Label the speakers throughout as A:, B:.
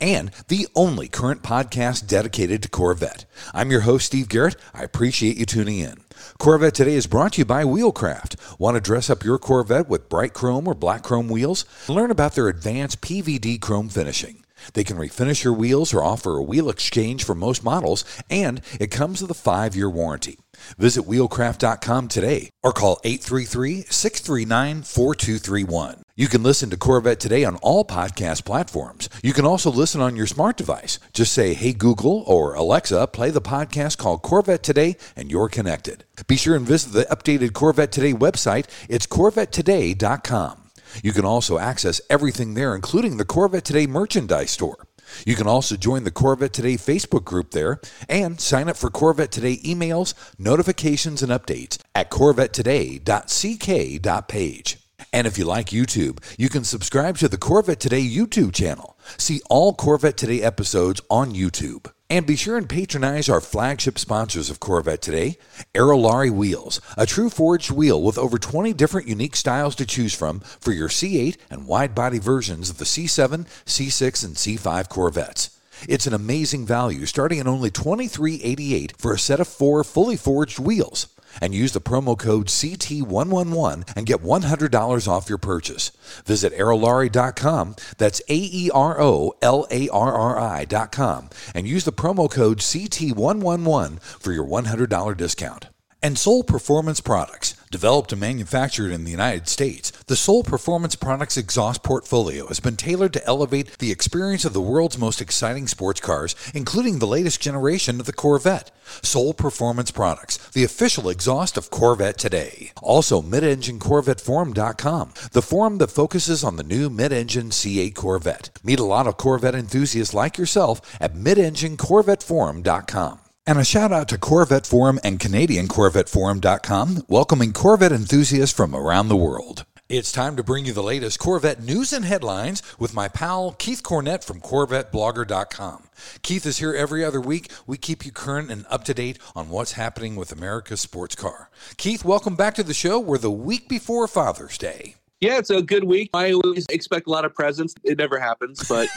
A: and the only current podcast dedicated to Corvette. I'm your host, Steve Garrett. I appreciate you tuning in. Corvette Today is brought to you by Wheelcraft. Want to dress up your Corvette with bright chrome or black chrome wheels? Learn about their advanced PVD chrome finishing. They can refinish your wheels or offer a wheel exchange for most models, and it comes with a five year warranty. Visit wheelcraft.com today or call 833 639 4231. You can listen to Corvette Today on all podcast platforms. You can also listen on your smart device. Just say, Hey Google or Alexa, play the podcast called Corvette Today, and you're connected. Be sure and visit the updated Corvette Today website. It's corvettetoday.com. You can also access everything there, including the Corvette Today merchandise store. You can also join the Corvette Today Facebook group there and sign up for Corvette Today emails, notifications, and updates at corvettetoday.ck.page. And if you like YouTube, you can subscribe to the Corvette Today YouTube channel. See all Corvette Today episodes on YouTube. And be sure and patronize our flagship sponsors of Corvette today, Aerolarri Wheels, a true forged wheel with over 20 different unique styles to choose from for your C8 and wide body versions of the C7, C6, and C5 Corvettes. It's an amazing value starting at only $23.88 for a set of four fully forged wheels and use the promo code CT111 and get $100 off your purchase. Visit aerolarri.com, that's A E R O L A R R I.com, and use the promo code CT111 for your $100 discount. And Soul Performance Products. Developed and manufactured in the United States, the Soul Performance Products exhaust portfolio has been tailored to elevate the experience of the world's most exciting sports cars, including the latest generation of the Corvette. Soul Performance Products, the official exhaust of Corvette today. Also, midenginecorvetteforum.com, the forum that focuses on the new mid-engine C8 Corvette. Meet a lot of Corvette enthusiasts like yourself at midenginecorvetteforum.com. And a shout out to Corvette Forum and Canadian CorvetteForum.com, welcoming Corvette enthusiasts from around the world. It's time to bring you the latest Corvette news and headlines with my pal Keith Cornett from CorvetteBlogger.com. Keith is here every other week. We keep you current and up to date on what's happening with America's sports car. Keith, welcome back to the show. We're the week before Father's Day.
B: Yeah, it's a good week. I always expect a lot of presents. It never happens, but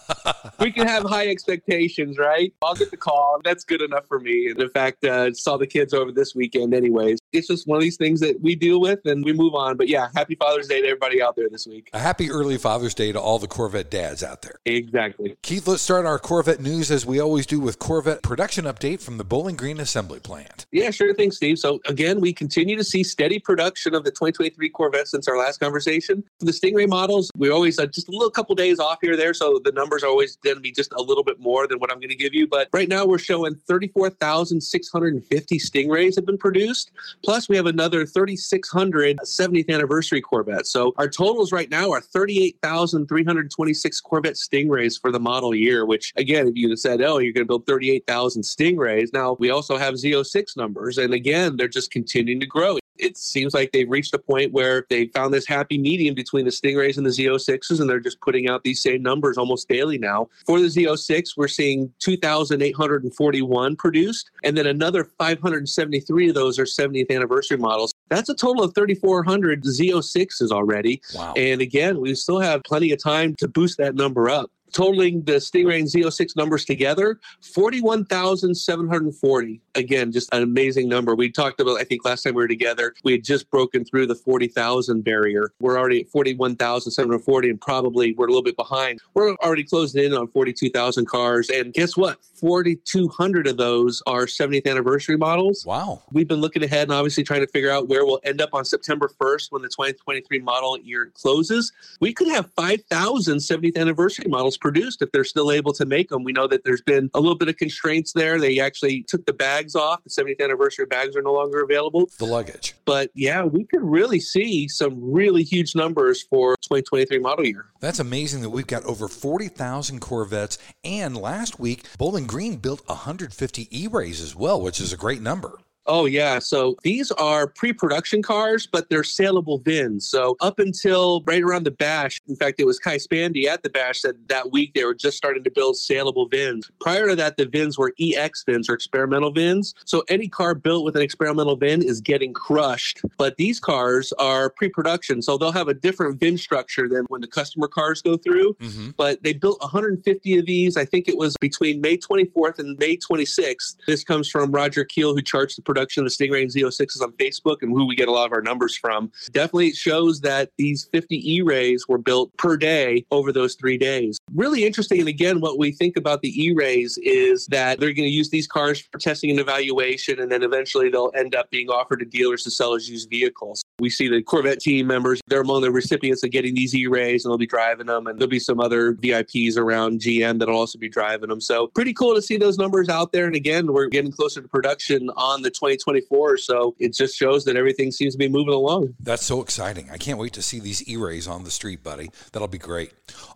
B: we can have high expectations, right? I'll get the call. That's good enough for me. And in fact, uh, saw the kids over this weekend, anyways. It's just one of these things that we deal with and we move on. But yeah, happy Father's Day to everybody out there this week.
A: A happy early Father's Day to all the Corvette dads out there.
B: Exactly.
A: Keith, let's start our Corvette news as we always do with Corvette production update from the Bowling Green Assembly Plant.
B: Yeah, sure thing, Steve. So again, we continue to see steady production of the 2023 Corvette since our last conversation. For the Stingray models, we always uh, just a little couple days off here there, so the numbers are always going to be just a little bit more than what I'm going to give you. But right now, we're showing 34,650 Stingrays have been produced. Plus, we have another 3,600 70th anniversary Corvette. So our totals right now are 38,326 Corvette Stingrays for the model year. Which again, if you had said, "Oh, you're going to build 38,000 Stingrays," now we also have Z06 numbers, and again, they're just continuing to grow it seems like they've reached a point where they found this happy medium between the Stingrays and the Z06s, and they're just putting out these same numbers almost daily now. For the Z06, we're seeing 2,841 produced, and then another 573 of those are 70th anniversary models. That's a total of 3,400 Z06s already.
A: Wow.
B: And again, we still have plenty of time to boost that number up totaling the Stingray and Z06 numbers together, 41,740. Again, just an amazing number. We talked about, I think last time we were together, we had just broken through the 40,000 barrier. We're already at 41,740 and probably we're a little bit behind. We're already closing in on 42,000 cars. And guess what? 4,200 of those are 70th anniversary models.
A: Wow.
B: We've been looking ahead and obviously trying to figure out where we'll end up on September 1st when the 2023 model year closes. We could have 5,000 70th anniversary models produced if they're still able to make them. We know that there's been a little bit of constraints there. They actually took the bags off. The 70th anniversary bags are no longer available.
A: The luggage.
B: But yeah, we could really see some really huge numbers for 2023 model year.
A: That's amazing that we've got over 40,000 Corvettes. And last week, Bowling Green built 150 E Rays as well, which is a great number.
B: Oh, yeah. So these are pre production cars, but they're saleable VINs. So up until right around the bash, in fact, it was Kai Spande at the bash that that week they were just starting to build saleable VINs. Prior to that, the VINs were EX VINs or experimental VINs. So any car built with an experimental VIN is getting crushed. But these cars are pre production. So they'll have a different VIN structure than when the customer cars go through. Mm-hmm. But they built 150 of these. I think it was between May 24th and May 26th. This comes from Roger Keel, who charged the production of the Stingray and Z06s on Facebook and who we get a lot of our numbers from. Definitely shows that these 50 E-Rays were built per day over those three days. Really interesting. And again, what we think about the E-Rays is that they're going to use these cars for testing and evaluation, and then eventually they'll end up being offered to dealers to sell as used vehicles. We see the Corvette team members, they're among the recipients of getting these E-Rays and they'll be driving them. And there'll be some other VIPs around GM that'll also be driving them. So pretty cool to see those numbers out there. And again, we're getting closer to production on the 2024. So it just shows that everything seems to be moving along.
A: That's so exciting. I can't wait to see these E-Rays on the street, buddy. That'll be great.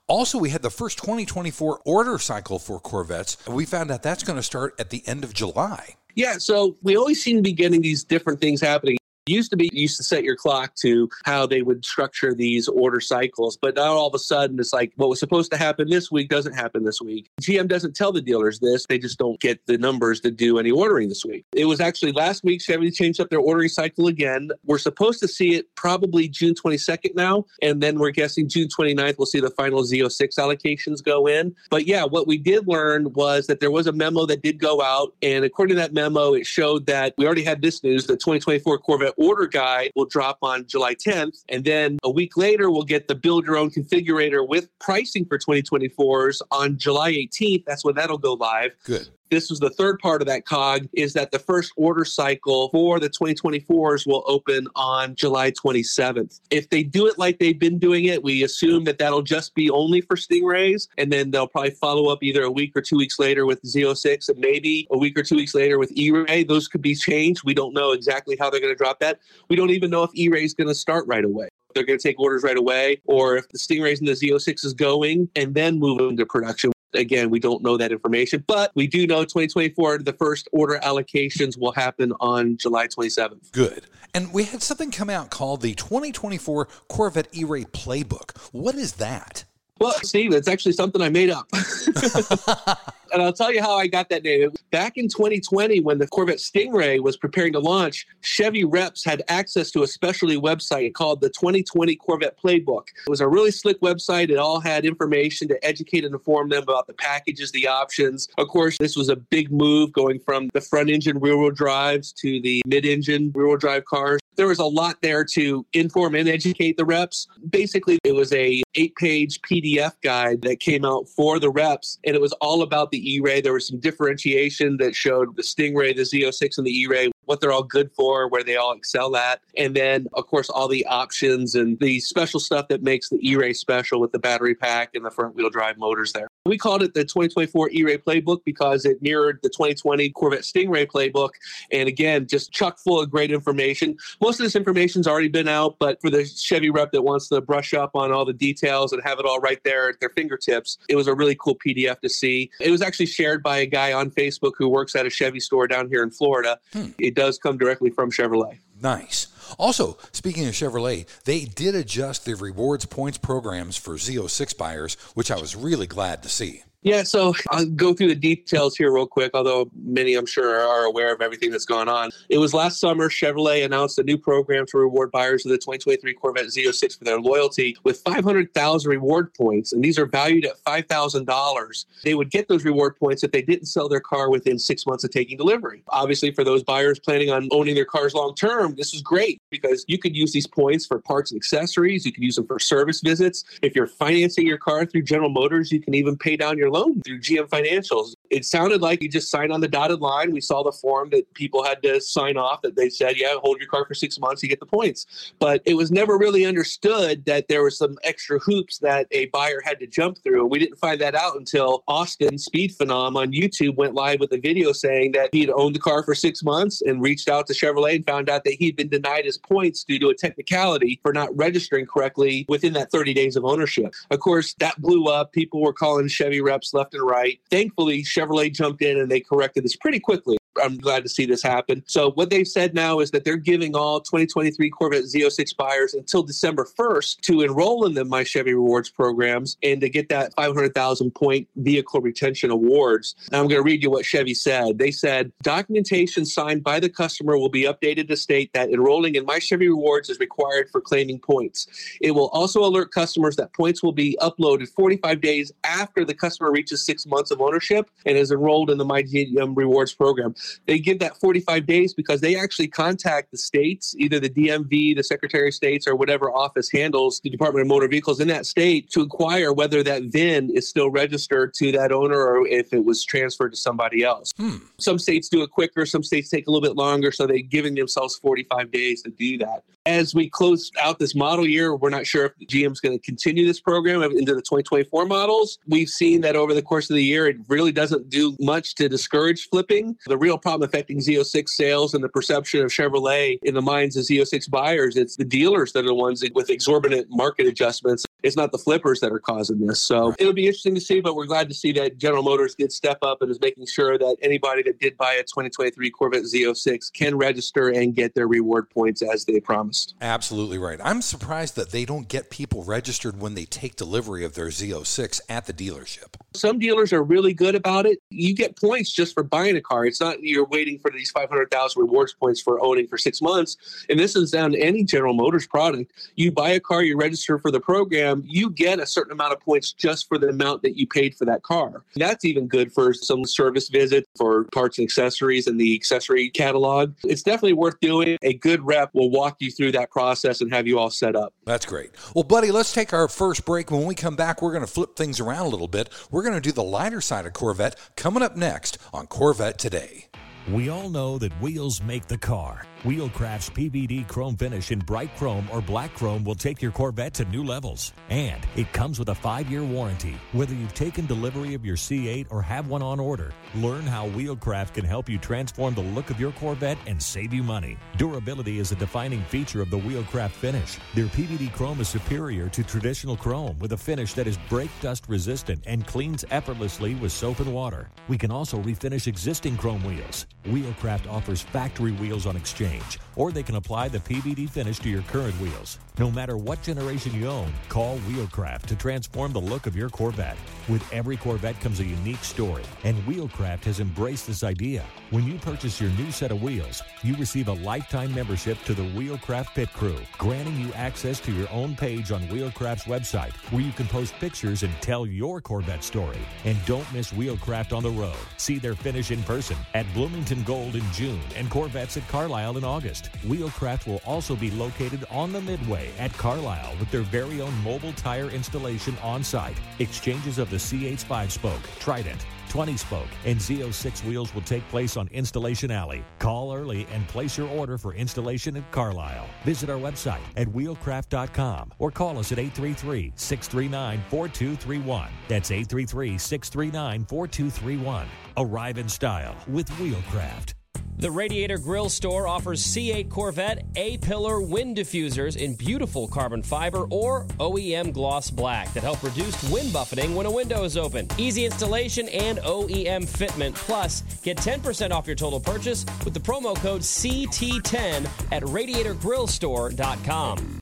A: Also, we had the first 2024 order cycle for Corvettes. We found out that's going to start at the end of July.
B: Yeah, so we always seem to be getting these different things happening used to be used to set your clock to how they would structure these order cycles but now all of a sudden it's like what was supposed to happen this week doesn't happen this week. Gm doesn't tell the dealers this they just don't get the numbers to do any ordering this week. It was actually last week chevy changed up their ordering cycle again. We're supposed to see it probably june 22nd now and then we're guessing june 29th we'll see the final z06 allocations go in. But yeah what we did learn was that there was a memo that did go out and according to that memo it showed that we already had this news the 2024 corvette order guide will drop on July 10th. And then a week later, we'll get the build your own configurator with pricing for 2024s on July 18th. That's when that'll go live.
A: Good
B: this was the third part of that cog is that the first order cycle for the 2024s will open on July 27th. If they do it like they've been doing it, we assume that that'll just be only for Stingrays, and then they'll probably follow up either a week or two weeks later with Z06, and maybe a week or two weeks later with E-Ray. Those could be changed. We don't know exactly how they're going to drop that. We don't even know if E-Ray is going to start right away they're going to take orders right away, or if the Stingrays and the Z06 is going and then move into production. Again, we don't know that information, but we do know 2024, the first order allocations will happen on July 27th.
A: Good. And we had something come out called the 2024 Corvette E-Ray Playbook. What is that?
B: Well, Steve, it's actually something I made up. and I'll tell you how I got that name. Back in 2020, when the Corvette Stingray was preparing to launch, Chevy reps had access to a specialty website called the 2020 Corvette Playbook. It was a really slick website. It all had information to educate and inform them about the packages, the options. Of course, this was a big move going from the front engine rear wheel drives to the mid engine rear wheel drive cars there was a lot there to inform and educate the reps. Basically, it was a eight page PDF guide that came out for the reps, and it was all about the E-Ray. There was some differentiation that showed the Stingray, the Z06, and the E-Ray what they're all good for, where they all excel at. And then, of course, all the options and the special stuff that makes the E-Ray special with the battery pack and the front wheel drive motors there. We called it the 2024 E-Ray playbook because it mirrored the 2020 Corvette Stingray playbook. And again, just chock full of great information. Most of this information's already been out, but for the Chevy rep that wants to brush up on all the details and have it all right there at their fingertips, it was a really cool PDF to see. It was actually shared by a guy on Facebook who works at a Chevy store down here in Florida. Hmm. It does come directly from Chevrolet.
A: Nice. Also, speaking of Chevrolet, they did adjust their rewards points programs for Z06 buyers, which I was really glad to see.
B: Yeah, so I'll go through the details here real quick, although many I'm sure are aware of everything that's gone on. It was last summer, Chevrolet announced a new program to reward buyers of the 2023 Corvette Z06 for their loyalty with 500,000 reward points, and these are valued at $5,000. They would get those reward points if they didn't sell their car within six months of taking delivery. Obviously, for those buyers planning on owning their cars long term, this is great because you could use these points for parts and accessories. You could use them for service visits. If you're financing your car through General Motors, you can even pay down your loan through GM Financials. It sounded like you just signed on the dotted line. We saw the form that people had to sign off that they said, yeah, hold your car for six months, you get the points. But it was never really understood that there were some extra hoops that a buyer had to jump through. And we didn't find that out until Austin Speed Phenom on YouTube went live with a video saying that he'd owned the car for six months and reached out to Chevrolet and found out that he'd been denied his points due to a technicality for not registering correctly within that 30 days of ownership. Of course, that blew up. People were calling Chevy reps left and right. Thankfully, Chevrolet jumped in and they corrected this pretty quickly. I'm glad to see this happen. So what they've said now is that they're giving all 2023 Corvette Z06 buyers until December 1st to enroll in the My Chevy Rewards programs and to get that 500,000 point vehicle retention awards. Now I'm going to read you what Chevy said. They said documentation signed by the customer will be updated to state that enrolling in My Chevy Rewards is required for claiming points. It will also alert customers that points will be uploaded 45 days after the customer reaches six months of ownership and is enrolled in the My GM Rewards program. They give that 45 days because they actually contact the states, either the DMV, the Secretary of States, or whatever office handles the Department of Motor Vehicles in that state to inquire whether that VIN is still registered to that owner or if it was transferred to somebody else.
A: Hmm.
B: Some states do it quicker, some states take a little bit longer, so they're giving themselves 45 days to do that. As we close out this model year, we're not sure if GM's going to continue this program into the 2024 models. We've seen that over the course of the year, it really doesn't do much to discourage flipping. The real problem affecting Z06 sales and the perception of Chevrolet in the minds of Z06 buyers, it's the dealers that are the ones with exorbitant market adjustments. It's not the flippers that are causing this. So it'll be interesting to see, but we're glad to see that General Motors did step up and is making sure that anybody that did buy a 2023 Corvette Z06 can register and get their reward points as they promised.
A: Absolutely right. I'm surprised that they don't get people registered when they take delivery of their Z06 at the dealership.
B: Some dealers are really good about it. You get points just for buying a car. It's not you're waiting for these 500,000 rewards points for owning for six months. And this is on any General Motors product. You buy a car, you register for the program, you get a certain amount of points just for the amount that you paid for that car. That's even good for some service visit for parts and accessories and the accessory catalog. It's definitely worth doing. A good rep will walk you through that process and have you all set up.
A: That's great. Well, buddy, let's take our first break. When we come back, we're going to flip things around a little bit. We're going to do the lighter side of Corvette coming up next on Corvette Today.
C: We all know that wheels make the car. Wheelcraft's PVD chrome finish in bright chrome or black chrome will take your Corvette to new levels. And it comes with a five year warranty. Whether you've taken delivery of your C8 or have one on order, learn how Wheelcraft can help you transform the look of your Corvette and save you money. Durability is a defining feature of the Wheelcraft finish. Their PVD chrome is superior to traditional chrome with a finish that is brake dust resistant and cleans effortlessly with soap and water. We can also refinish existing chrome wheels. Wheelcraft offers factory wheels on exchange or they can apply the PVD finish to your current wheels. No matter what generation you own, call Wheelcraft to transform the look of your Corvette. With every Corvette comes a unique story, and Wheelcraft has embraced this idea. When you purchase your new set of wheels, you receive a lifetime membership to the Wheelcraft Pit Crew, granting you access to your own page on Wheelcraft's website, where you can post pictures and tell your Corvette story. And don't miss Wheelcraft on the road. See their finish in person at Bloomington Gold in June and Corvettes at Carlisle in August. Wheelcraft will also be located on the Midway at Carlisle with their very own mobile tire installation on site. Exchanges of the CH 5 spoke, Trident, 20 spoke, and Z06 wheels will take place on Installation Alley. Call early and place your order for installation at Carlisle. Visit our website at wheelcraft.com or call us at 833 639 4231. That's 833 639 4231. Arrive in style with Wheelcraft.
D: The Radiator Grill store offers C8 Corvette A pillar wind diffusers in beautiful carbon fiber or OEM gloss black that help reduce wind buffeting when a window is open. Easy installation and OEM fitment. Plus, get 10% off your total purchase with the promo code CT10 at radiatorgrillstore.com.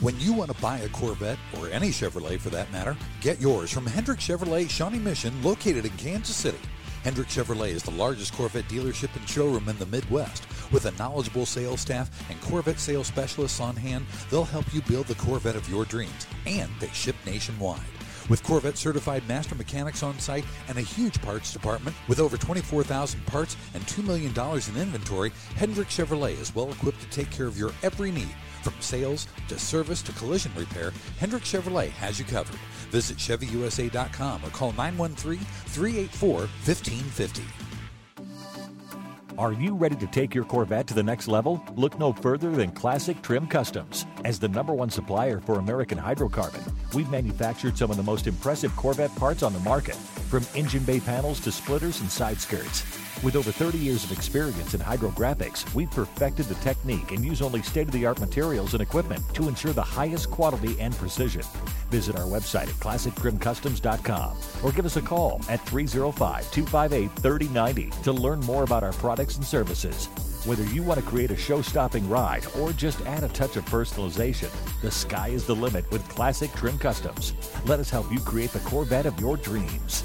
A: When you want to buy a Corvette, or any Chevrolet for that matter, get yours from Hendrick Chevrolet Shawnee Mission, located in Kansas City. Hendrick Chevrolet is the largest Corvette dealership and showroom in the Midwest. With a knowledgeable sales staff and Corvette sales specialists on hand, they'll help you build the Corvette of your dreams, and they ship nationwide. With Corvette certified master mechanics on site and a huge parts department with over 24,000 parts and $2 million in inventory, Hendrick Chevrolet is well equipped to take care of your every need From sales to service to collision repair, Hendrick Chevrolet has you covered. Visit ChevyUSA.com or call 913 384 1550.
C: Are you ready to take your Corvette to the next level? Look no further than Classic Trim Customs. As the number one supplier for American hydrocarbon, we've manufactured some of the most impressive Corvette parts on the market, from engine bay panels to splitters and side skirts. With over 30 years of experience in hydrographics, we've perfected the technique and use only state of the art materials and equipment to ensure the highest quality and precision. Visit our website at classictrimcustoms.com or give us a call at 305 258 3090 to learn more about our products and services. Whether you want to create a show stopping ride or just add a touch of personalization, the sky is the limit with Classic Trim Customs. Let us help you create the Corvette of your dreams.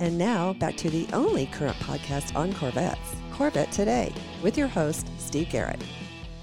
E: And now back to the only current podcast on Corvettes, Corvette Today, with your host, Steve Garrett.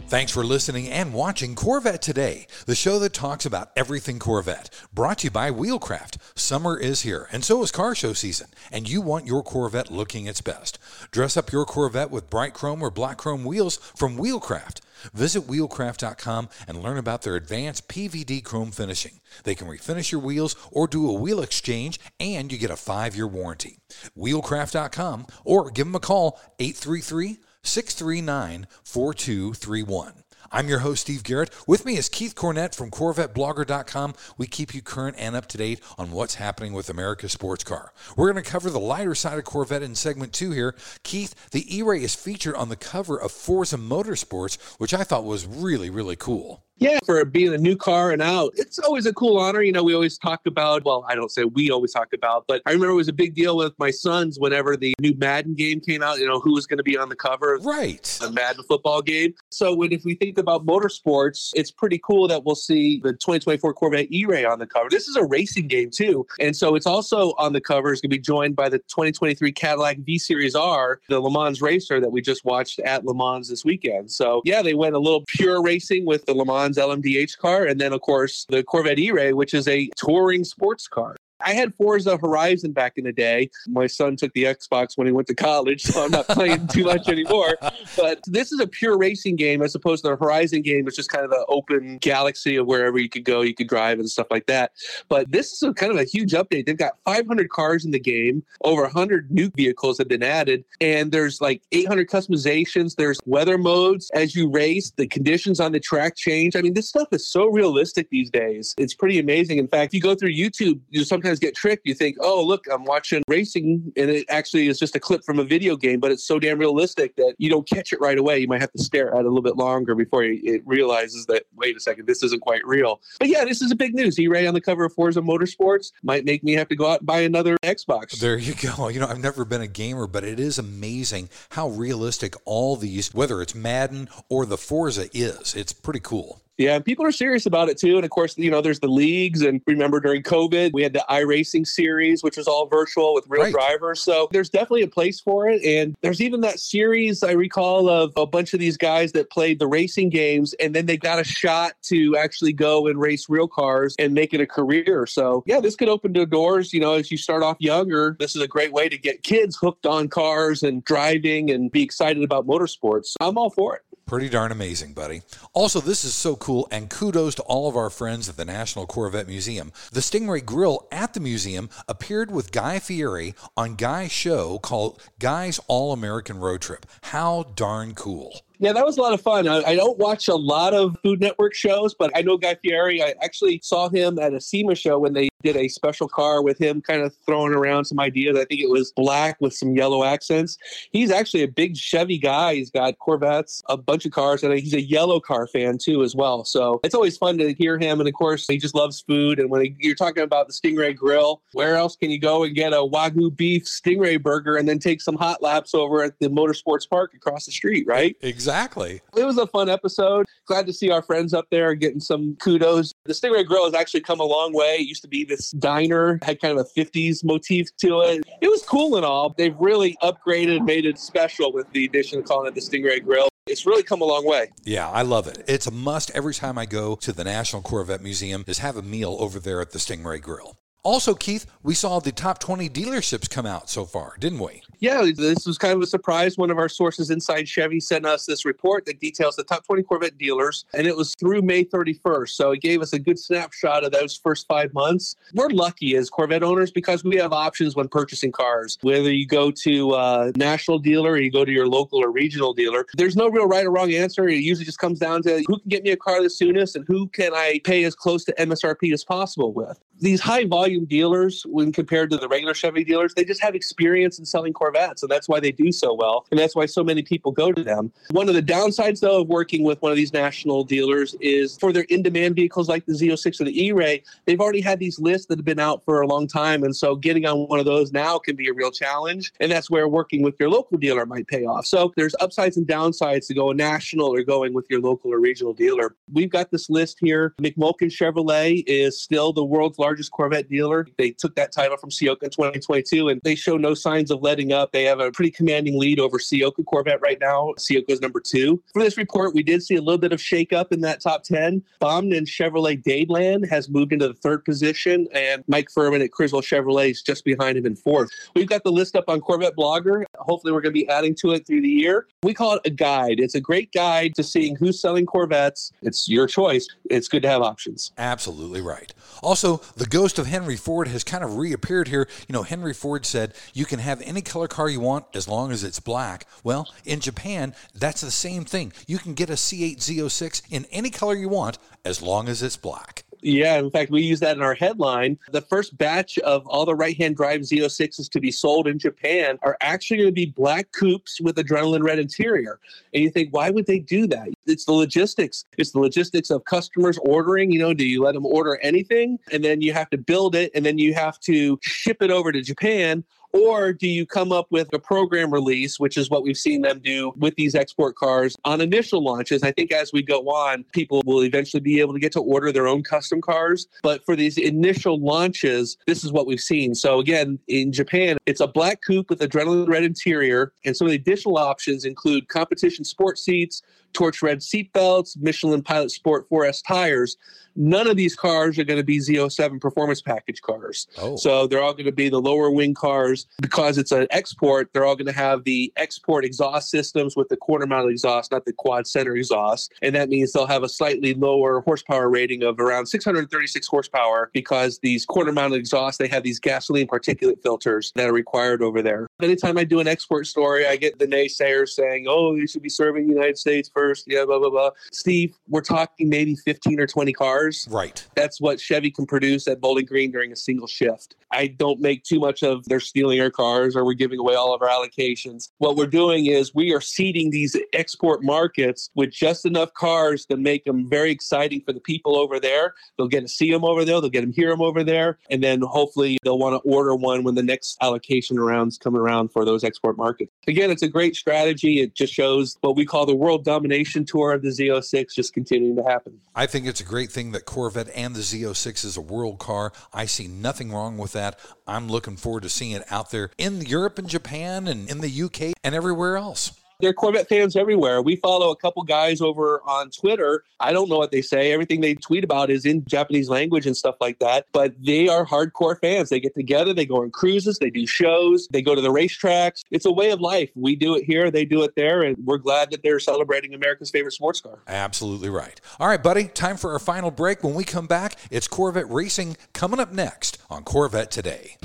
A: Thanks for listening and watching Corvette Today, the show that talks about everything Corvette. Brought to you by Wheelcraft. Summer is here, and so is car show season, and you want your Corvette looking its best. Dress up your Corvette with bright chrome or black chrome wheels from Wheelcraft. Visit wheelcraft.com and learn about their advanced PVD chrome finishing. They can refinish your wheels or do a wheel exchange, and you get a five year warranty. Wheelcraft.com or give them a call 833 639 4231. I'm your host, Steve Garrett. With me is Keith Cornett from CorvetteBlogger.com. We keep you current and up to date on what's happening with America's sports car. We're going to cover the lighter side of Corvette in segment two here. Keith, the E Ray is featured on the cover of Forza Motorsports, which I thought was really, really cool.
B: Yeah, for being a new car and out, it's always a cool honor. You know, we always talk about, well, I don't say we always talk about, but I remember it was a big deal with my sons whenever the new Madden game came out, you know, who was going to be on the cover of
A: Right.
B: a Madden football game. So when if we think about motorsports, it's pretty cool that we'll see the 2024 Corvette E-Ray on the cover. This is a racing game too. And so it's also on the cover is going to be joined by the 2023 Cadillac V Series R, the Le Mans racer that we just watched at Le Mans this weekend. So yeah, they went a little pure racing with the Le Mans LMDH car and then of course the Corvette E-Ray, which is a touring sports car. I had Forza Horizon back in the day. My son took the Xbox when he went to college, so I'm not playing too much anymore. But this is a pure racing game as opposed to the Horizon game, which is kind of the open galaxy of wherever you could go, you could drive and stuff like that. But this is a kind of a huge update. They've got 500 cars in the game, over 100 new vehicles have been added, and there's like 800 customizations. There's weather modes as you race, the conditions on the track change. I mean, this stuff is so realistic these days. It's pretty amazing. In fact, if you go through YouTube, you sometimes get tricked. You think, oh, look, I'm watching racing, and it actually is just a clip from a video game, but it's so damn realistic that you don't catch it right away. You might have to stare at it a little bit longer before it realizes that, wait a second, this isn't quite real. But yeah, this is a big news. E-Ray on the cover of Forza Motorsports might make me have to go out and buy another Xbox.
A: There you go. You know, I've never been a gamer, but it is amazing how realistic all these, whether it's Madden or the Forza, is. It's pretty cool.
B: Yeah, and people are serious about it too. And of course, you know, there's the leagues. And remember during COVID, we had the iRacing series, which was all virtual with real
A: Right.
B: drivers. So there's definitely a place for it. And there's even that series I recall of a bunch of these guys that played the racing games and then they got a shot to actually go and race real cars and make it a career. So yeah, this could open the doors. You know, as you start off younger, this is a great way to get kids hooked on cars and driving and be excited about motorsports. I'm all for it.
A: Pretty darn amazing, buddy. Also, this is so cool, and kudos to all of our friends at the National Corvette Museum. The Stingray Grille at the museum appeared with Guy Fieri on Guy's show called Guy's All American Road Trip. How darn cool.
B: Yeah, that was a lot of fun. I, I don't watch a lot of Food Network shows, but I know Guy Fieri. I actually saw him at a SEMA show when they did a special car with him kind of throwing around some ideas. I think it was black with some yellow accents. He's actually a big Chevy guy. He's got Corvettes, a bunch of cars, and he's a yellow car fan too as well. So it's always fun to hear him. And of course, he just loves food. And when he, you're talking about the Stingray Grille, where else can you go and get a Wagyu beef Stingray burger and then take some hot laps over at the Motorsports Park across the street, right?
A: Exactly.
B: It was a fun episode. Glad to see our friends up there getting some kudos. The Stingray Grille has actually come a long way. It used to be this diner, had kind of a 50s motif to it. It was cool and all. They've really upgraded, made it special with the addition of calling it the Stingray Grille. It's really come a long way.
A: Yeah, I love it. It's a must every time I go to the National Corvette Museum is have a meal over there at the Stingray Grille. Also, Keith, we saw the top 20 dealerships come out so far, didn't we?
B: Yeah, this was kind of a surprise. One of our sources inside Chevy sent us this report that details the top 20 Corvette dealers, and it was through May 31st. So it gave us a good snapshot of those first five months. We're lucky as Corvette owners because we have options when purchasing cars. Whether you go to a national dealer or you go to your local or regional dealer, there's no real right or wrong answer. It usually just comes down to who can get me a car the soonest and who can I pay as close to MSRP as possible with. These high volume dealers, when compared to the regular Chevy dealers, they just have experience in selling Corvettes, and that's why they do so well, and that's why so many people go to them. One of the downsides, though, of working with one of these national dealers is for their in-demand vehicles like the Z06 or the E-Ray, they've already had these lists that have been out for a long time, and so getting on one of those now can be a real challenge, and that's where working with your local dealer might pay off. So there's upsides and downsides to going national or going with your local or regional dealer. We've got this list here. MacMulkin Chevrolet is still the world's Corvette dealer. They took that title from Ciocca in 2022, and they show no signs of letting up. They have a pretty commanding lead over Ciocca Corvette right now. Ciocca is number two. For this report, we did see a little bit of shakeup in that top 10. Bomnin Chevrolet Dadeland has moved into the third position, and Mike Furman at Criswell Chevrolet is just behind him in fourth. We've got the list up on Corvette Blogger. Hopefully, we're going to be adding to it through the year. We call it a guide. It's a great guide to seeing who's selling Corvettes. It's your choice. It's good to have options.
A: Absolutely right. Also, the ghost of Henry Ford has kind of reappeared here. You know, Henry Ford said you can have any color car you want as long as it's black. Well, in Japan, that's the same thing. You can get a C8 Z06 in any color you want as long as it's black.
B: Yeah, in fact, we use that in our headline. The first batch of all the right hand drive Z06s to be sold in Japan are actually going to be black coupes with adrenaline red interior. And you think, why would they do that? It's the logistics. It's the logistics of customers ordering. You know, do you let them order anything? And then you have to build it and then you have to ship it over to Japan. Or do you come up with a program release, which is what we've seen them do with these export cars on initial launches? I think as we go on, people will eventually be able to get to order their own custom cars. But for these initial launches, this is what we've seen. So again, in Japan, it's a black coupe with adrenaline red interior. And some of the additional options include competition sport seats, torch red seatbelts, Michelin Pilot Sport 4S tires. None of these cars are going to be Z07 performance package cars.
A: Oh.
B: So they're all going to be the lower wing cars because it's an export. They're all going to have the export exhaust systems with the quarter mounted exhaust, not the quad center exhaust. And that means they'll have a slightly lower horsepower rating of around 636 horsepower because these quarter mounted exhausts, they have these gasoline particulate filters that are required over there. Anytime I do an export story, I get the naysayers saying, oh, you should be serving the United States first. Yeah, blah, blah, blah. Steve, we're talking maybe 15 or 20 cars.
A: Right.
B: That's what Chevy can produce at Bowling Green during a single shift. I don't make too much of they're stealing our cars or we're giving away all of our allocations. What we're doing is we are seeding these export markets with just enough cars to make them very exciting for the people over there. They'll get to see them over there, they'll get to hear them over there, and then hopefully they'll want to order one when the next allocation rounds come around for those export markets. Again, it's a great strategy. It just shows what we call the world domination tour of the Z06 just continuing to happen.
A: I think it's a great thing that Corvette and the Z06 is a world car. I see nothing wrong with that. I'm looking forward to seeing it out there in Europe and Japan and in the UK and everywhere else.
B: There are Corvette fans everywhere. We follow a couple guys over on Twitter. I don't know what they say. Everything they tweet about is in Japanese language and stuff like that. But they are hardcore fans. They get together, they go on cruises, they do shows, they go to the racetracks. It's a way of life. We do it here, they do it there, and we're glad that they're celebrating America's favorite sports car.
A: Absolutely right. All right, buddy, time for our final break. When we come back, it's Corvette Racing coming up next on Corvette Today.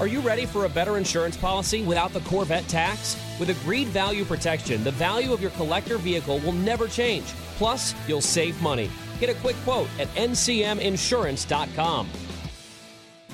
D: Are you ready for a better insurance policy without the Corvette tax? With agreed value protection, the value of your collector vehicle will never change. Plus, you'll save money. Get a quick quote at ncminsurance.com.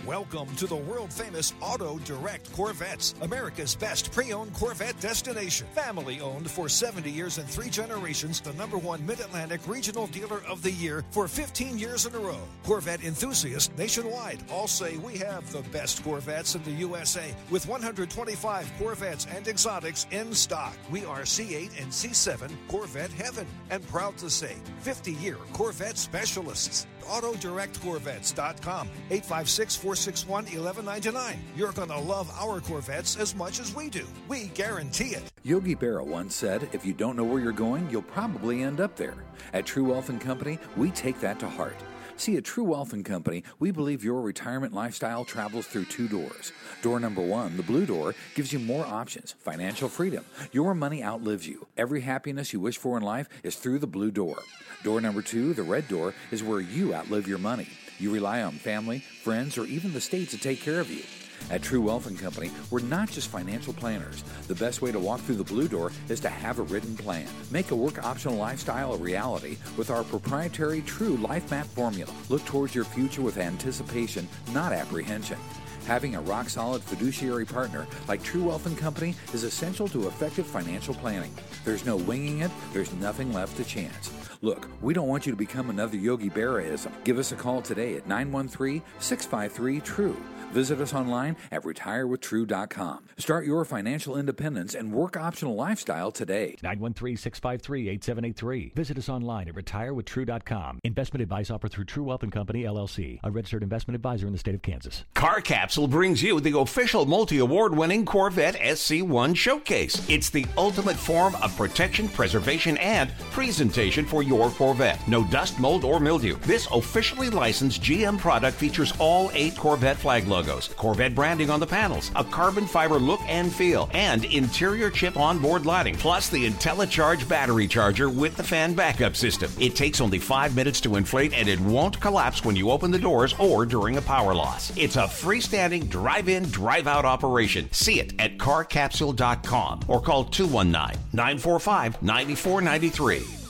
F: Welcome to the world famous Auto Direct Corvettes, America's best pre owned Corvette destination. Family owned for 70 years and three generations, the number one Mid Atlantic Regional Dealer of the Year for 15 years in a row. Corvette enthusiasts nationwide all say we have the best Corvettes in the USA with 125 Corvettes and exotics in stock. We are C8 and C7 Corvette Heaven and proud to say 50 year Corvette specialists. AutoDirectCorvettes.com 856 461 1199. You're going to love our Corvettes as much as we do. We guarantee it.
A: Yogi Berra once said, if you don't know where you're going, you'll probably end up there. At True Wealth and Company, we take that to heart. See, at True Wealth and Company, we believe your retirement lifestyle travels through two doors. Door number one, the blue door, gives you more options, financial freedom. Your money outlives you. Every happiness you wish for in life is through the blue door. Door number two, the red door, is where you outlive your money. You rely on family, friends, or even the state to take care of you. At True Wealth and Company, we're not just financial planners. The best way to walk through the blue door is to have a written plan. Make a work optional lifestyle a reality with our proprietary True Life Map formula. Look towards your future with anticipation, not apprehension. Having a rock solid fiduciary partner like True Wealth and Company is essential to effective financial planning. There's no winging it, there's nothing left to chance. Look, we don't want you to become another Yogi Berraism. Give us a call today at 913 653 TRUE. Visit us online at retirewithtrue.com. Start your financial independence and work optional lifestyle today.
C: 913 653 8783. Visit us online at retirewithtrue.com. Investment advice offered through True Wealth and Company, LLC, a registered investment advisor in the state of Kansas.
G: Car Capsule brings you the official multi award winning Corvette SC1 showcase. It's the ultimate form of protection, preservation, and presentation for your Corvette. No dust, mold, or mildew. This officially licensed GM product features all eight Corvette flag logos, Corvette branding on the panels, a carbon fiber look and feel, and interior chip onboard lighting, plus the IntelliCharge battery charger with the fan backup system. It takes only five minutes to inflate and it won't collapse when you open the doors or during a power loss. It's a freestanding drive in, drive out operation. See it at carcapsule.com or call 219 945 9493.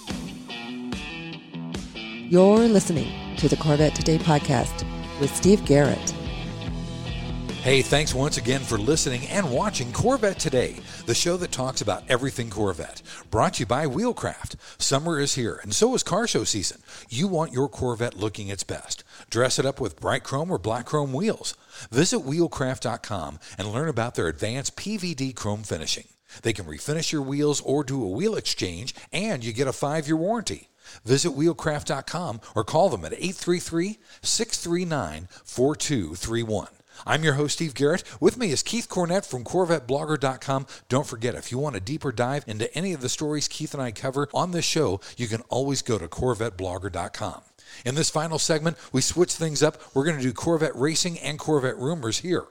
E: You're listening to the Corvette Today podcast with Steve Garrett.
A: Hey, thanks once again for listening and watching Corvette Today, the show that talks about everything Corvette. Brought to you by Wheelcraft. Summer is here, and so is car show season. You want your Corvette looking its best. Dress it up with bright chrome or black chrome wheels. Visit wheelcraft.com and learn about their advanced PVD chrome finishing. They can refinish your wheels or do a wheel exchange, and you get a five year warranty. Visit wheelcraft.com or call them at 833 639 4231. I'm your host, Steve Garrett. With me is Keith Cornett from CorvetteBlogger.com. Don't forget, if you want a deeper dive into any of the stories Keith and I cover on this show, you can always go to CorvetteBlogger.com. In this final segment, we switch things up. We're going to do Corvette racing and Corvette rumors here.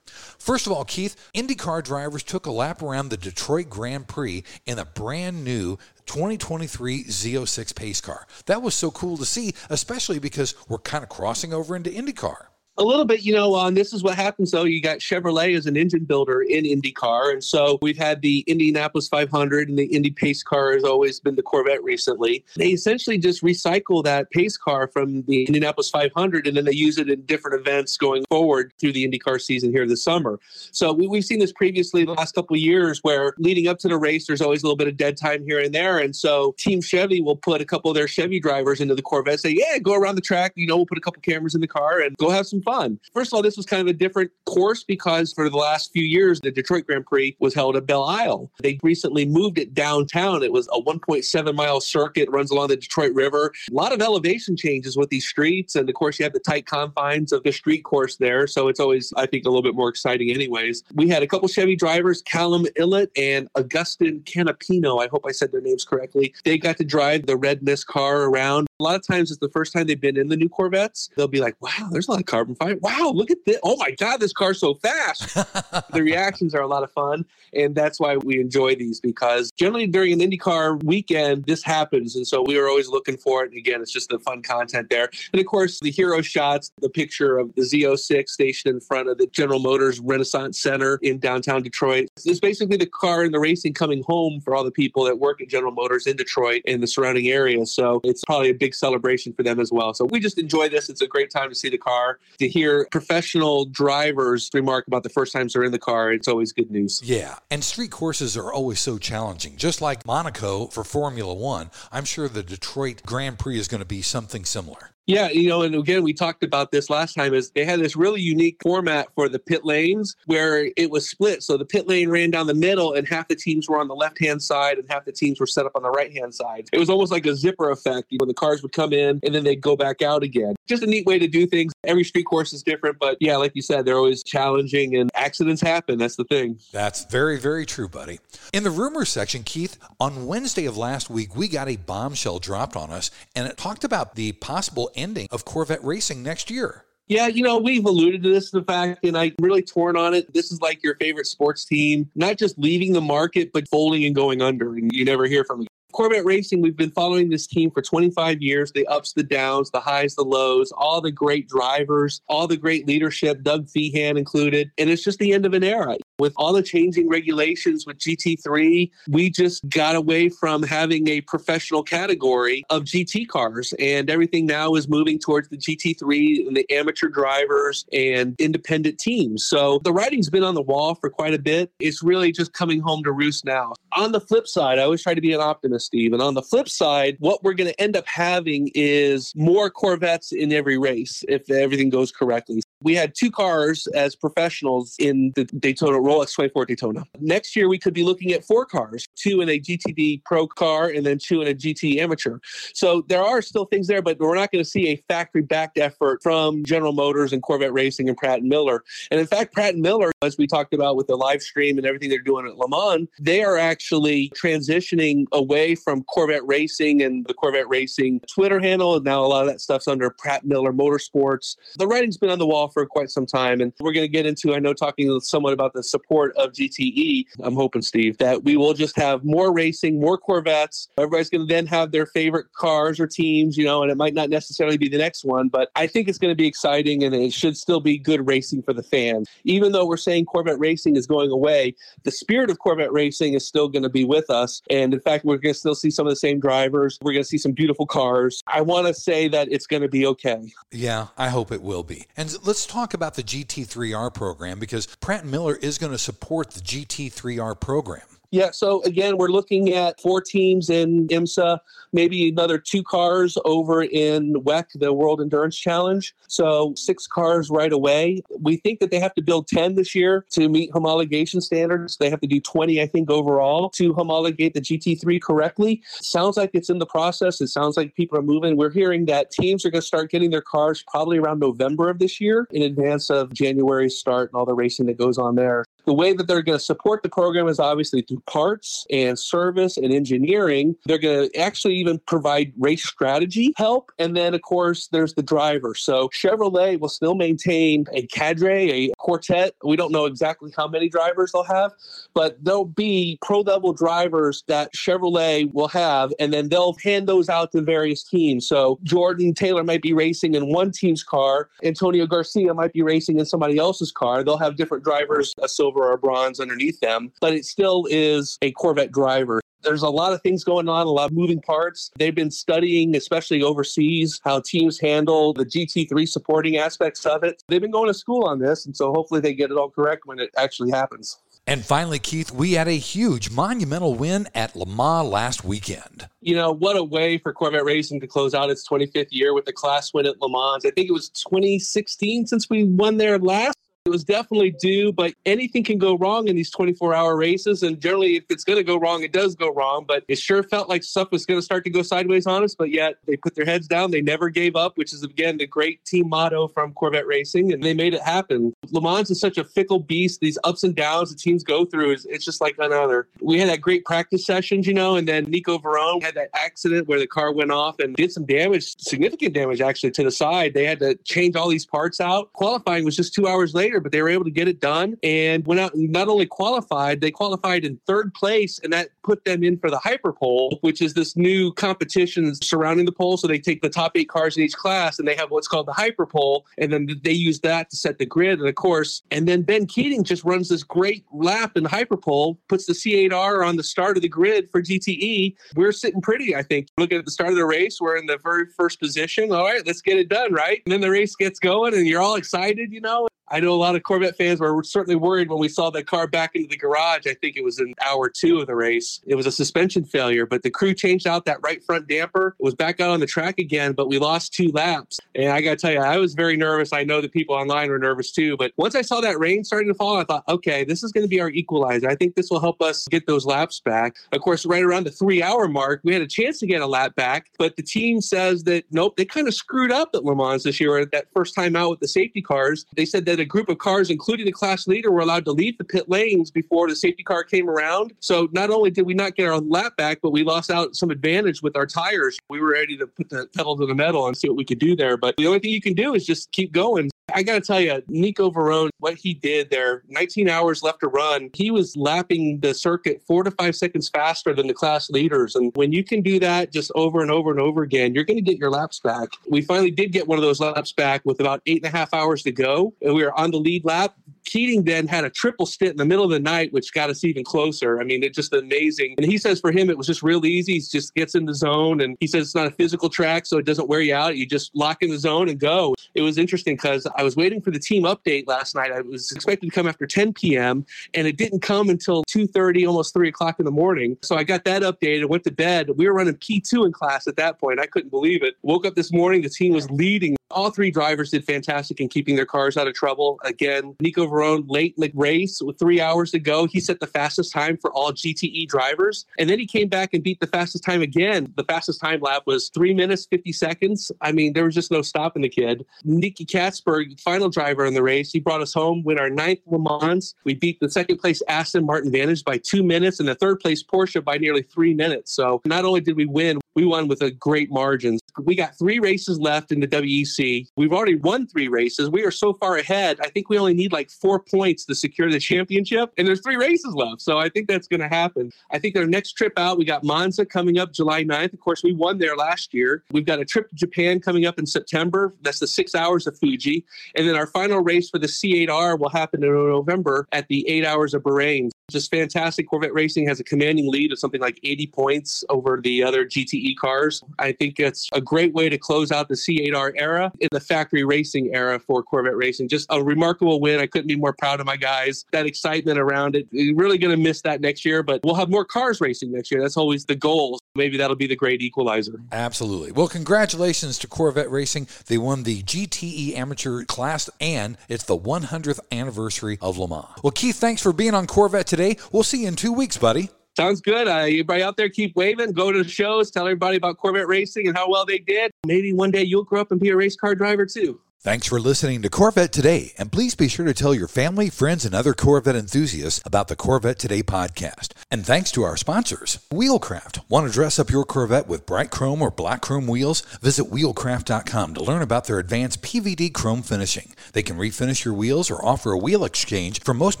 A: First of all, Keith, IndyCar drivers took a lap around the Detroit Grand Prix in a brand new 2023 Z06 pace car. That was so cool to see, especially because we're kind of crossing over into IndyCar.
B: A little bit, you know, um, this is what happens though. You got Chevrolet as an engine builder in IndyCar. And so we've had the Indianapolis 500 and the Indy pace car has always been the Corvette recently. They essentially just recycle that pace car from the Indianapolis 500 and then they use it in different events going forward through the IndyCar season here this summer. So we, have seen this previously the last couple of years where leading up to the race, there's always a little bit of dead time here and there. And so Team Chevy will put a couple of their Chevy drivers into the Corvette, say, yeah, go around the track. You know, we'll put a couple cameras in the car and go have some fun. First of all, this was kind of a different course because for the last few years, the Detroit Grand Prix was held at Belle Isle. They recently moved it downtown. It was a 1.7 mile circuit, runs along the Detroit River. A lot of elevation changes with these streets. And of course, you have the tight confines of the street course there. So it's always, I think, a little bit more exciting, anyways. We had a couple Chevy drivers, Callum Ilott and Augustin Canapino. I hope I said their names correctly. They got to drive the Red Mist car around. A lot of times it's the first time they've been in the new Corvettes. They'll be like, wow, there's a lot of carbon Wow, look at this. Oh my God, this car's so fast. the reactions are a lot of fun. And that's why we enjoy these because generally during an IndyCar weekend, this happens. And so we are always looking for it. And again, it's just the fun content there. And of course, the hero shots, the picture of the Z06 station in front of the General Motors Renaissance Center in downtown Detroit. It's basically the car and the racing coming home for all the people that work at General Motors in Detroit and the surrounding area. So it's probably a big celebration for them as well. So we just enjoy this. It's a great time to see the car, to hear professional drivers remark about the first times they're in the car. It's always good news.
A: Yeah. And street courses are always so challenging. Just like Monaco for Formula One, I'm sure the Detroit Grand Prix is going to be something similar.
B: Yeah, you know, and again, we talked about this last time. Is they had this really unique format for the pit lanes where it was split. So the pit lane ran down the middle, and half the teams were on the left hand side, and half the teams were set up on the right hand side. It was almost like a zipper effect when the cars would come in and then they'd go back out again. Just a neat way to do things. Every street course is different, but yeah, like you said, they're always challenging, and accidents happen. That's the thing.
A: That's very, very true, buddy. In the rumors section, Keith, on Wednesday of last week, we got a bombshell dropped on us, and it talked about the possible ending of Corvette racing next year.
B: Yeah, you know, we've alluded to this, the fact, and I'm really torn on it. This is like your favorite sports team, not just leaving the market, but folding and going under, and you never hear from them. Corvette Racing, we've been following this team for 25 years. The ups, the downs, the highs, the lows, all the great drivers, all the great leadership, Doug Fehan included. And it's just the end of an era. With all the changing regulations with GT3, we just got away from having a professional category of GT cars. And everything now is moving towards the GT3 and the amateur drivers and independent teams. So the writing's been on the wall for quite a bit. It's really just coming home to roost now. On the flip side, I always try to be an optimist, Steve. And on the flip side, what we're going to end up having is more Corvettes in every race if everything goes correctly. We had two cars as professionals in the Daytona Rolex 24 Daytona. Next year, we could be looking at four cars two in a GTD Pro car and then two in a GT Amateur. So there are still things there, but we're not going to see a factory backed effort from General Motors and Corvette Racing and Pratt and Miller. And in fact, Pratt and Miller, as we talked about with the live stream and everything they're doing at Le Mans, they are actually transitioning away from Corvette Racing and the Corvette Racing Twitter handle. And now a lot of that stuff's under Pratt Miller Motorsports. The writing's been on the wall for quite some time. And we're going to get into, I know, talking somewhat about the support of GTE. I'm hoping, Steve, that we will just have more racing, more Corvettes. Everybody's going to then have their favorite cars or teams, you know, and it might not necessarily be the next one, but I think it's going to be exciting and it should still be good racing for the fans. Even though we're saying Corvette racing is going away, the spirit of Corvette racing is still going to be with us. And in fact, we're going to still see some of the same drivers. We're going to see some beautiful cars. I want to say that it's going to be okay.
A: Yeah, I hope it will be. And let's talk about the GT3R program because Pratt Miller is going to support the GT3R program.
B: Yeah, so again, we're looking at four teams in IMSA, maybe another two cars over in WEC, the World Endurance Challenge. So six cars right away. We think that they have to build 10 this year to meet homologation standards. They have to do 20, I think, overall to homologate the GT3 correctly. Sounds like it's in the process. It sounds like people are moving. We're hearing that teams are going to start getting their cars probably around November of this year in advance of January's start and all the racing that goes on there. The way that they're going to support the program is obviously through parts and service and engineering. They're going to actually even provide race strategy help. And then, of course, there's the driver. So Chevrolet will still maintain a cadre, a quartet. We don't know exactly how many drivers they'll have, but there'll be pro level drivers that Chevrolet will have, and then they'll hand those out to various teams. So Jordan Taylor might be racing in one team's car, Antonio Garcia might be racing in somebody else's car. They'll have different drivers, a silver or bronze underneath them, but it still is a Corvette driver. There's a lot of things going on, a lot of moving parts. They've been studying, especially overseas, how teams handle the GT3 supporting aspects of it. They've been going to school on this, and so hopefully they get it all correct when it actually happens.
A: And finally, Keith, we had a huge monumental win at Le Mans last weekend.
B: You know, what a way for Corvette Racing to close out its 25th year with a class win at Le Mans. I think it was 2016 since we won there last. It was definitely due, but anything can go wrong in these 24 hour races. And generally, if it's going to go wrong, it does go wrong. But it sure felt like stuff was going to start to go sideways on us. But yet they put their heads down. They never gave up, which is, again, the great team motto from Corvette Racing. And they made it happen. Le Mans is such a fickle beast. These ups and downs the teams go through, is it's just like another. We had that great practice sessions, you know, and then Nico Varrone had that accident where the car went off and did some damage, significant damage actually to the side. They had to change all these parts out. Qualifying was just two hours later later, but they were able to get it done and went out and not only qualified, they qualified in third place, and that put them in for the Hyperpole, which is this new competition surrounding the pole. So they take the top eight cars in each class and they have what's called the Hyperpole, and then they use that to set the grid. And the course, and then Ben Keating just runs this great lap in Hyperpole, puts the C8R on the start of the grid for GTE. We're sitting pretty, I think. Looking at the start of the race, we're in the very first position. All right, let's get it done, right? And then the race gets going and you're all excited, you know. I know a lot of Corvette fans were certainly worried when we saw that car back into the garage. I think it was in hour two of the race. It was a suspension failure, but the crew changed out that right front damper. It was back out on the track again, but we lost two laps. And I got to tell you, I was very nervous. I know that people online were nervous too. But once I saw that rain starting to fall, I thought, okay, this is going to be our equalizer. I think this will help us get those laps back. Of course, right around the three hour mark, we had a chance to get a lap back, but the team says that nope, they kind of screwed up at Le Mans this year at that first time out with the safety cars. They said that that a group of cars, including the class leader, were allowed to leave the pit lanes before the safety car came around. So not only did we not get our lap back, but we lost out some advantage with our tires. We were ready to put the pedal to the metal and see what we could do there. But the only thing you can do is just keep going. I got to tell you, Nico Varrone, what he did there, 19 hours left to run, he was lapping the circuit four to five seconds faster than the class leaders. And when you can do that just over and over and over again, you're going to get your laps back. We finally did get one of those laps back with about eight and a half hours to go. And we were on the lead lap. Keating then had a triple stint in the middle of the night, which got us even closer. I mean, it's just amazing. And he says for him, it was just real easy. He just gets in the zone. And he says it's not a physical track, so it doesn't wear you out. You just lock in the zone and go. It was interesting because I was waiting for the team update last night. I was expected to come after 10 p.m. and it didn't come until 2:30, almost three o'clock in the morning. So I got that updated, went to bed. We were running P2 in class at that point. I couldn't believe it. Woke up this morning, the team was leading all three drivers did fantastic in keeping their cars out of trouble. Again, Nico Varrone late in the race with three hours to go. He set the fastest time for all GTE drivers. And then he came back and beat the fastest time again. The fastest time lap was three minutes, 50 seconds. I mean, there was just no stopping the kid. Nicky Catsburg, final driver in the race, he brought us home, win our ninth Le Mans. We beat the second place Aston Martin Vantage by two minutes and the third place Porsche by nearly three minutes. So not only did we win, we won with a great margin. We got three races left in the WEC. We've already won three races. We are so far ahead. I think we only need like four points to secure the championship, and there's three races left. So I think that's going to happen. I think our next trip out, we got Monza coming up July 9th. Of course, we won there last year. We've got a trip to Japan coming up in September. That's the six hours of Fuji. And then our final race for the C8R will happen in November at the eight hours of Bahrain. Just fantastic. Corvette Racing has a commanding lead of something like 80 points over the other GTE cars. I think it's a great way to close out the C8R era in the factory racing era for Corvette Racing. Just a remarkable win. I couldn't be more proud of my guys. That excitement around it. Really going to miss that next year, but we'll have more cars racing next year. That's always the goal. Maybe that'll be the great equalizer.
A: Absolutely. Well, congratulations to Corvette Racing. They won the GTE Amateur class, and it's the 100th anniversary of Le Mans. Well, Keith, thanks for being on Corvette today. We'll see you in two weeks, buddy.
B: Sounds good. Uh, everybody out there, keep waving. Go to the shows. Tell everybody about Corvette racing and how well they did. Maybe one day you'll grow up and be a race car driver too.
A: Thanks for listening to Corvette Today, and please be sure to tell your family, friends, and other Corvette enthusiasts about the Corvette Today podcast. And thanks to our sponsors, Wheelcraft. Want to dress up your Corvette with bright chrome or black chrome wheels? Visit wheelcraft.com to learn about their advanced PVD chrome finishing. They can refinish your wheels or offer a wheel exchange for most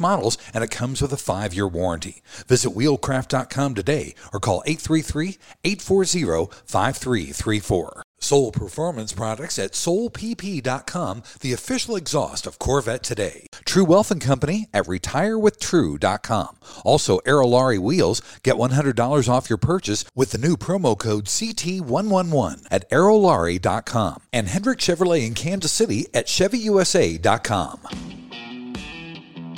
A: models, and it comes with a five year warranty. Visit wheelcraft.com today or call 833 840 5334. Soul Performance Products at soulpp.com, the official exhaust of Corvette today. True Wealth and Company at retirewithtrue.com. Also, Aerolarri Wheels, get $100 off your purchase with the new promo code CT111 at aerolarri.com. And Hendrick Chevrolet in Kansas City at chevyusa.com.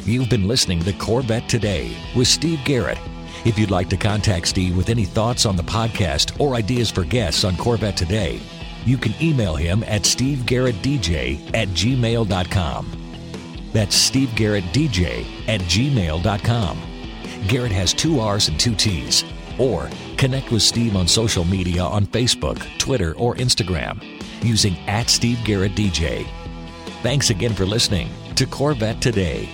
C: You've been listening to Corvette Today with Steve Garrett. If you'd like to contact Steve with any thoughts on the podcast or ideas for guests on Corvette Today, you can email him at stevegarrettdj at gmail.com. That's stevegarrettdj DJ at gmail.com. Garrett has two R's and two T's. Or connect with Steve on social media on Facebook, Twitter, or Instagram using at Steve Garrett DJ. Thanks again for listening to Corvette Today.